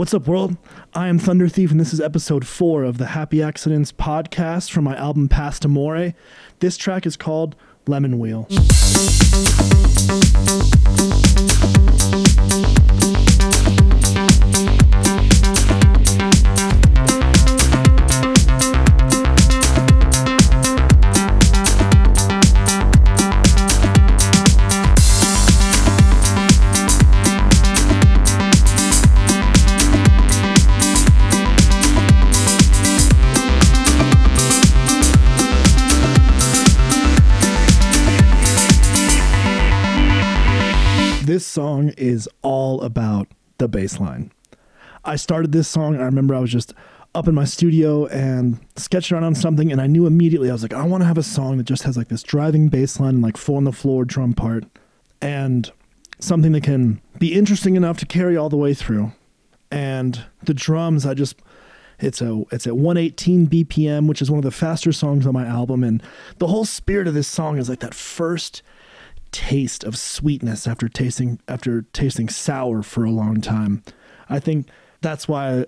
What's up, world? I am Thunder Thief, and this is episode four of the Happy Accidents podcast from my album Past Amore. This track is called Lemon Wheel. Is all about the bass line. I started this song, I remember I was just up in my studio and sketching around on something, and I knew immediately I was like, I want to have a song that just has like this driving bass line and like four on the floor drum part, and something that can be interesting enough to carry all the way through. And the drums, I just it's a it's at 118 BPM, which is one of the faster songs on my album, and the whole spirit of this song is like that first taste of sweetness after tasting after tasting sour for a long time. I think that's why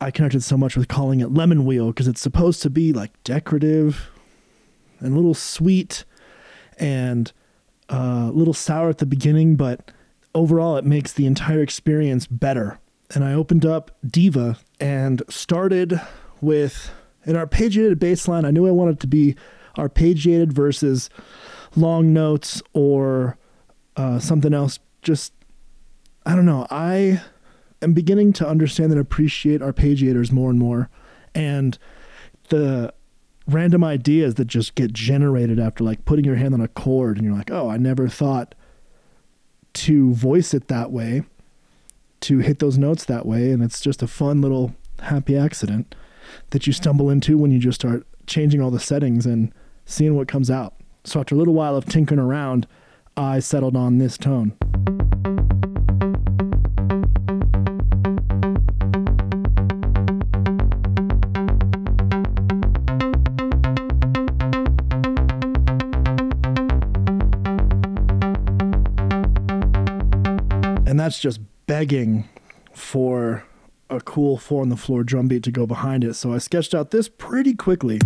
I connected so much with calling it lemon wheel because it's supposed to be like decorative and a little sweet and uh, a little sour at the beginning, but overall it makes the entire experience better. And I opened up Diva and started with an arpeggiated bass line. I knew I wanted to be arpeggiated versus long notes or uh, something else. Just, I don't know. I am beginning to understand and appreciate arpeggiators more and more. And the random ideas that just get generated after like putting your hand on a chord and you're like, oh, I never thought to voice it that way, to hit those notes that way. And it's just a fun little happy accident that you stumble into when you just start changing all the settings and seeing what comes out. So after a little while of tinkering around, I settled on this tone. And that's just begging for a cool four on the floor drum beat to go behind it. So I sketched out this pretty quickly.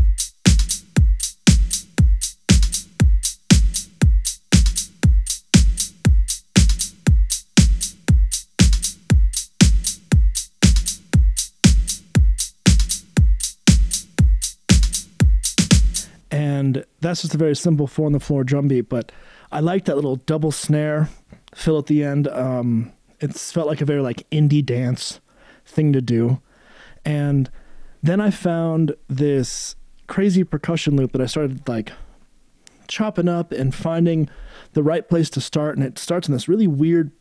And that's just a very simple four on the floor drum beat. But I like that little double snare fill at the end. Um, it felt like a very like indie dance thing to do, and then I found this crazy percussion loop that I started like chopping up and finding the right place to start, and it starts in this really weird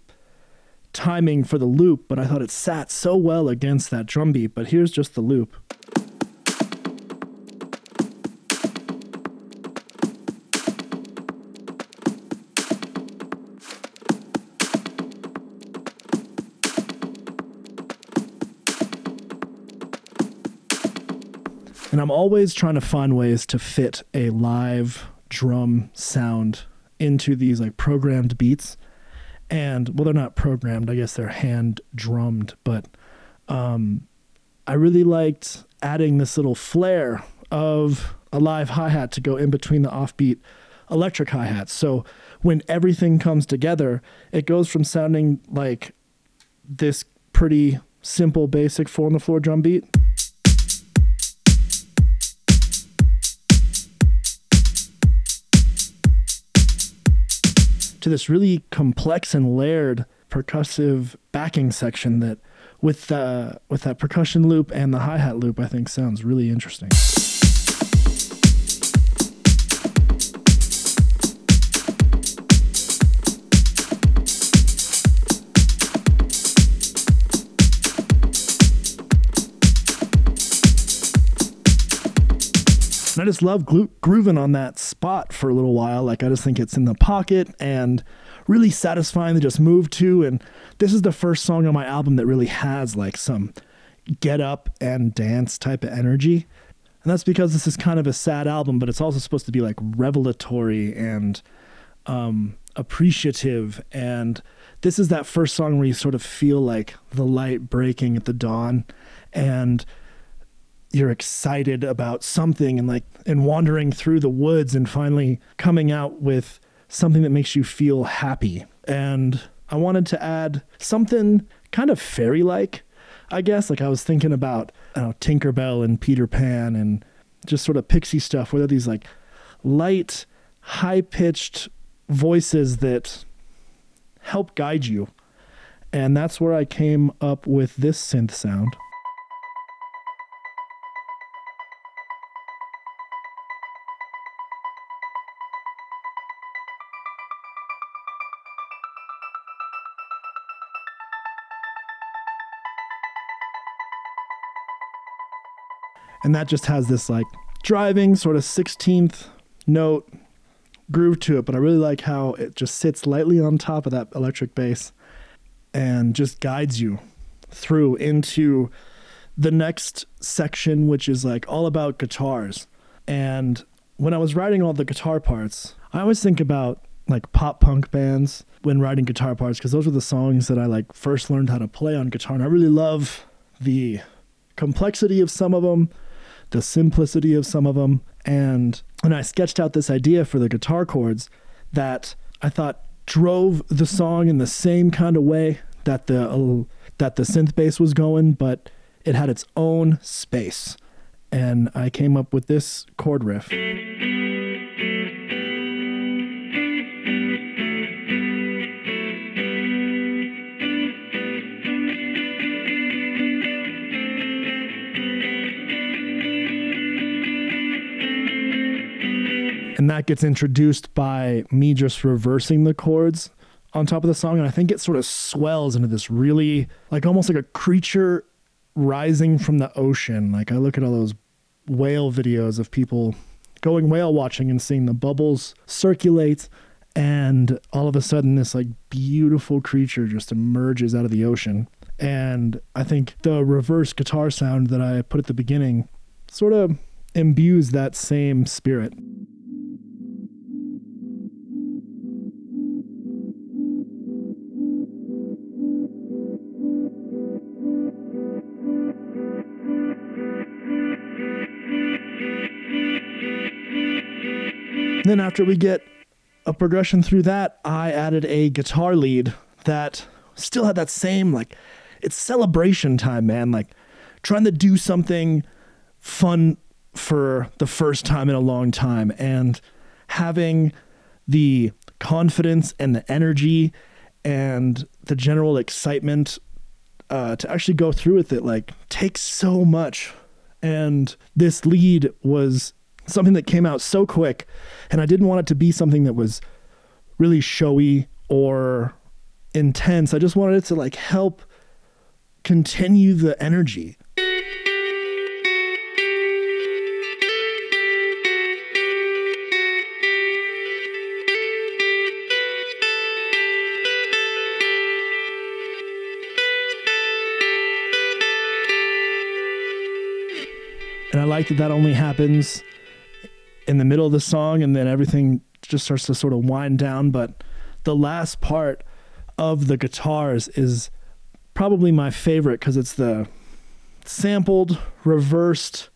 timing for the loop, but I thought it sat so well against that drum beat. But here's just the loop. And I'm always trying to find ways to fit a live drum sound into these like programmed beats. And well, they're not programmed, I guess they're hand drummed, but um, I really liked adding this little flare of a live hi hat to go in between the offbeat electric hi hats. So when everything comes together, it goes from sounding like this pretty simple, basic four on the floor drum beat to this really complex and layered percussive backing section that with the with that percussion loop and the hi-hat loop I think sounds really interesting. And I just love glo- grooving on that spot for a little while. Like I just think it's in the pocket and really satisfying to just move to. And this is the first song on my album that really has like some get up and dance type of energy. And that's because this is kind of a sad album, but it's also supposed to be like revelatory and um, appreciative and this is that first song where you sort of feel like the light breaking at the dawn and you're excited about something and like and wandering through the woods and finally coming out with something that makes you feel happy and i wanted to add something kind of fairy like i guess like i was thinking about I know, tinkerbell and peter pan and just sort of pixie stuff where there are these like light high pitched voices that help guide you. And that's where I came up with this synth sound. And that just has this like driving sort of 16th note groove to it, but I really like how it just sits lightly on top of that electric bass and just guides you through into the next section, which is like all about guitars. And when I was writing all the guitar parts, I always think about like pop punk bands when writing guitar parts because those were the songs that I like first learned how to play on guitar. And I really love the complexity of some of them, the simplicity of some of them, and and I sketched out this idea for the guitar chords that I thought drove the song in the same kind of way that the uh, that the synth bass was going, but it had its own space. And I came up with this chord riff. And that gets introduced by me just reversing the chords on top of the song. And i think it sort of swells into this really like almost like a creature rising from the ocean. Like i look at all those whale videos of people going whale watching and seeing the bubbles circulate and all of a sudden this like beautiful creature just emerges out of the ocean. And i think the reverse guitar sound that i put at the beginning sort of imbues that same spirit then after we get a progression through that, I added a guitar lead that still had that same like it's celebration time, man. Like trying to do something fun for the first time in a long time and having the confidence and the energy and the general excitement uh, to actually go through with it like takes so much and this lead was something that came out so quick and I didn't want it to be something that was really showy or intense. I just wanted it to like help continue the energy. And I like that that only happens in the middle of the song and then everything just starts to sort of wind down but the last part of the guitars is probably my favorite because it's the sampled reversed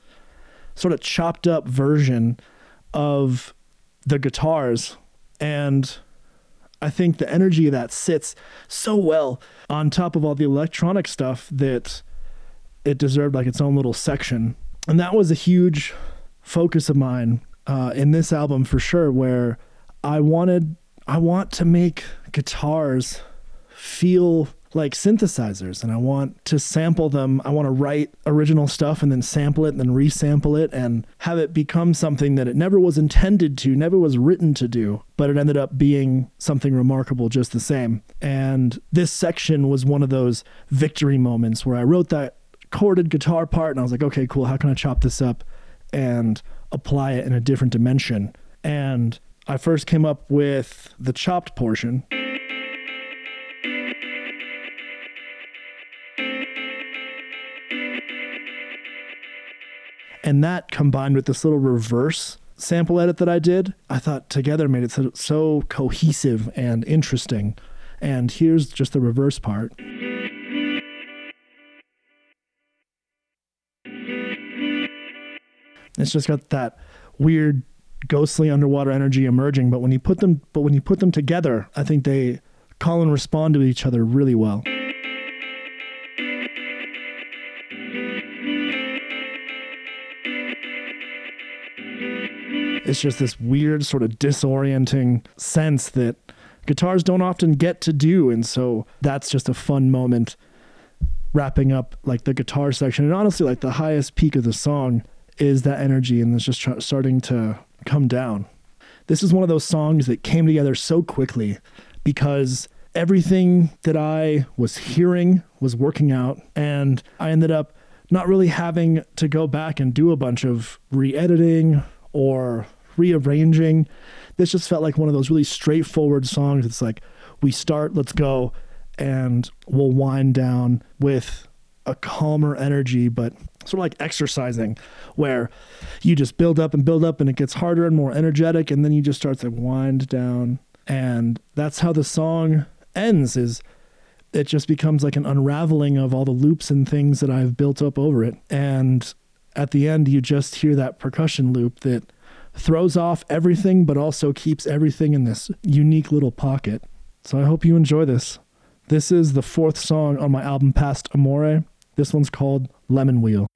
sort of chopped up version of the guitars and I think the energy of that sits so well on top of all the electronic stuff that it deserved like its own little section. And that was a huge focus of mine uh, in this album for sure, where I wanted, I want to make guitars feel like synthesizers and I want to sample them. I want to write original stuff and then sample it and then resample it and have it become something that it never was intended to, never was written to do, but it ended up being something remarkable just the same. And this section was one of those victory moments where I wrote that chorded guitar part and I was like, okay, cool. How can I chop this up and apply it in a different dimension. And I first came up with the chopped portion. And that combined with this little reverse sample edit that I did, I thought together made it so, so cohesive and interesting. And here's just the reverse part. It's just got that weird ghostly underwater energy emerging, but when you put them but when you put them together, I think they call and respond to each other really well. It's just this weird sort of disorienting sense that guitars don't often get to do. And so that's just a fun moment wrapping up like the guitar section. And honestly like the highest peak of the song is that energy and it's just tr- starting to come down. This is one of those songs that came together so quickly because everything that I was hearing was working out, and I ended up not really having to go back and do a bunch of re editing or rearranging. This just felt like one of those really straightforward songs. It's like, we start, let's go, and we'll wind down with a calmer energy, but sort of like exercising, where you just build up and build up and it gets harder and more energetic, and then you just start to wind down. And that's how the song ends is it just becomes like an unraveling of all the loops and things that I've built up over it. And at the end you just hear that percussion loop that throws off everything but also keeps everything in this unique little pocket. So I hope you enjoy this. This is the fourth song on my album Past Amore. This one's called lemon wheel.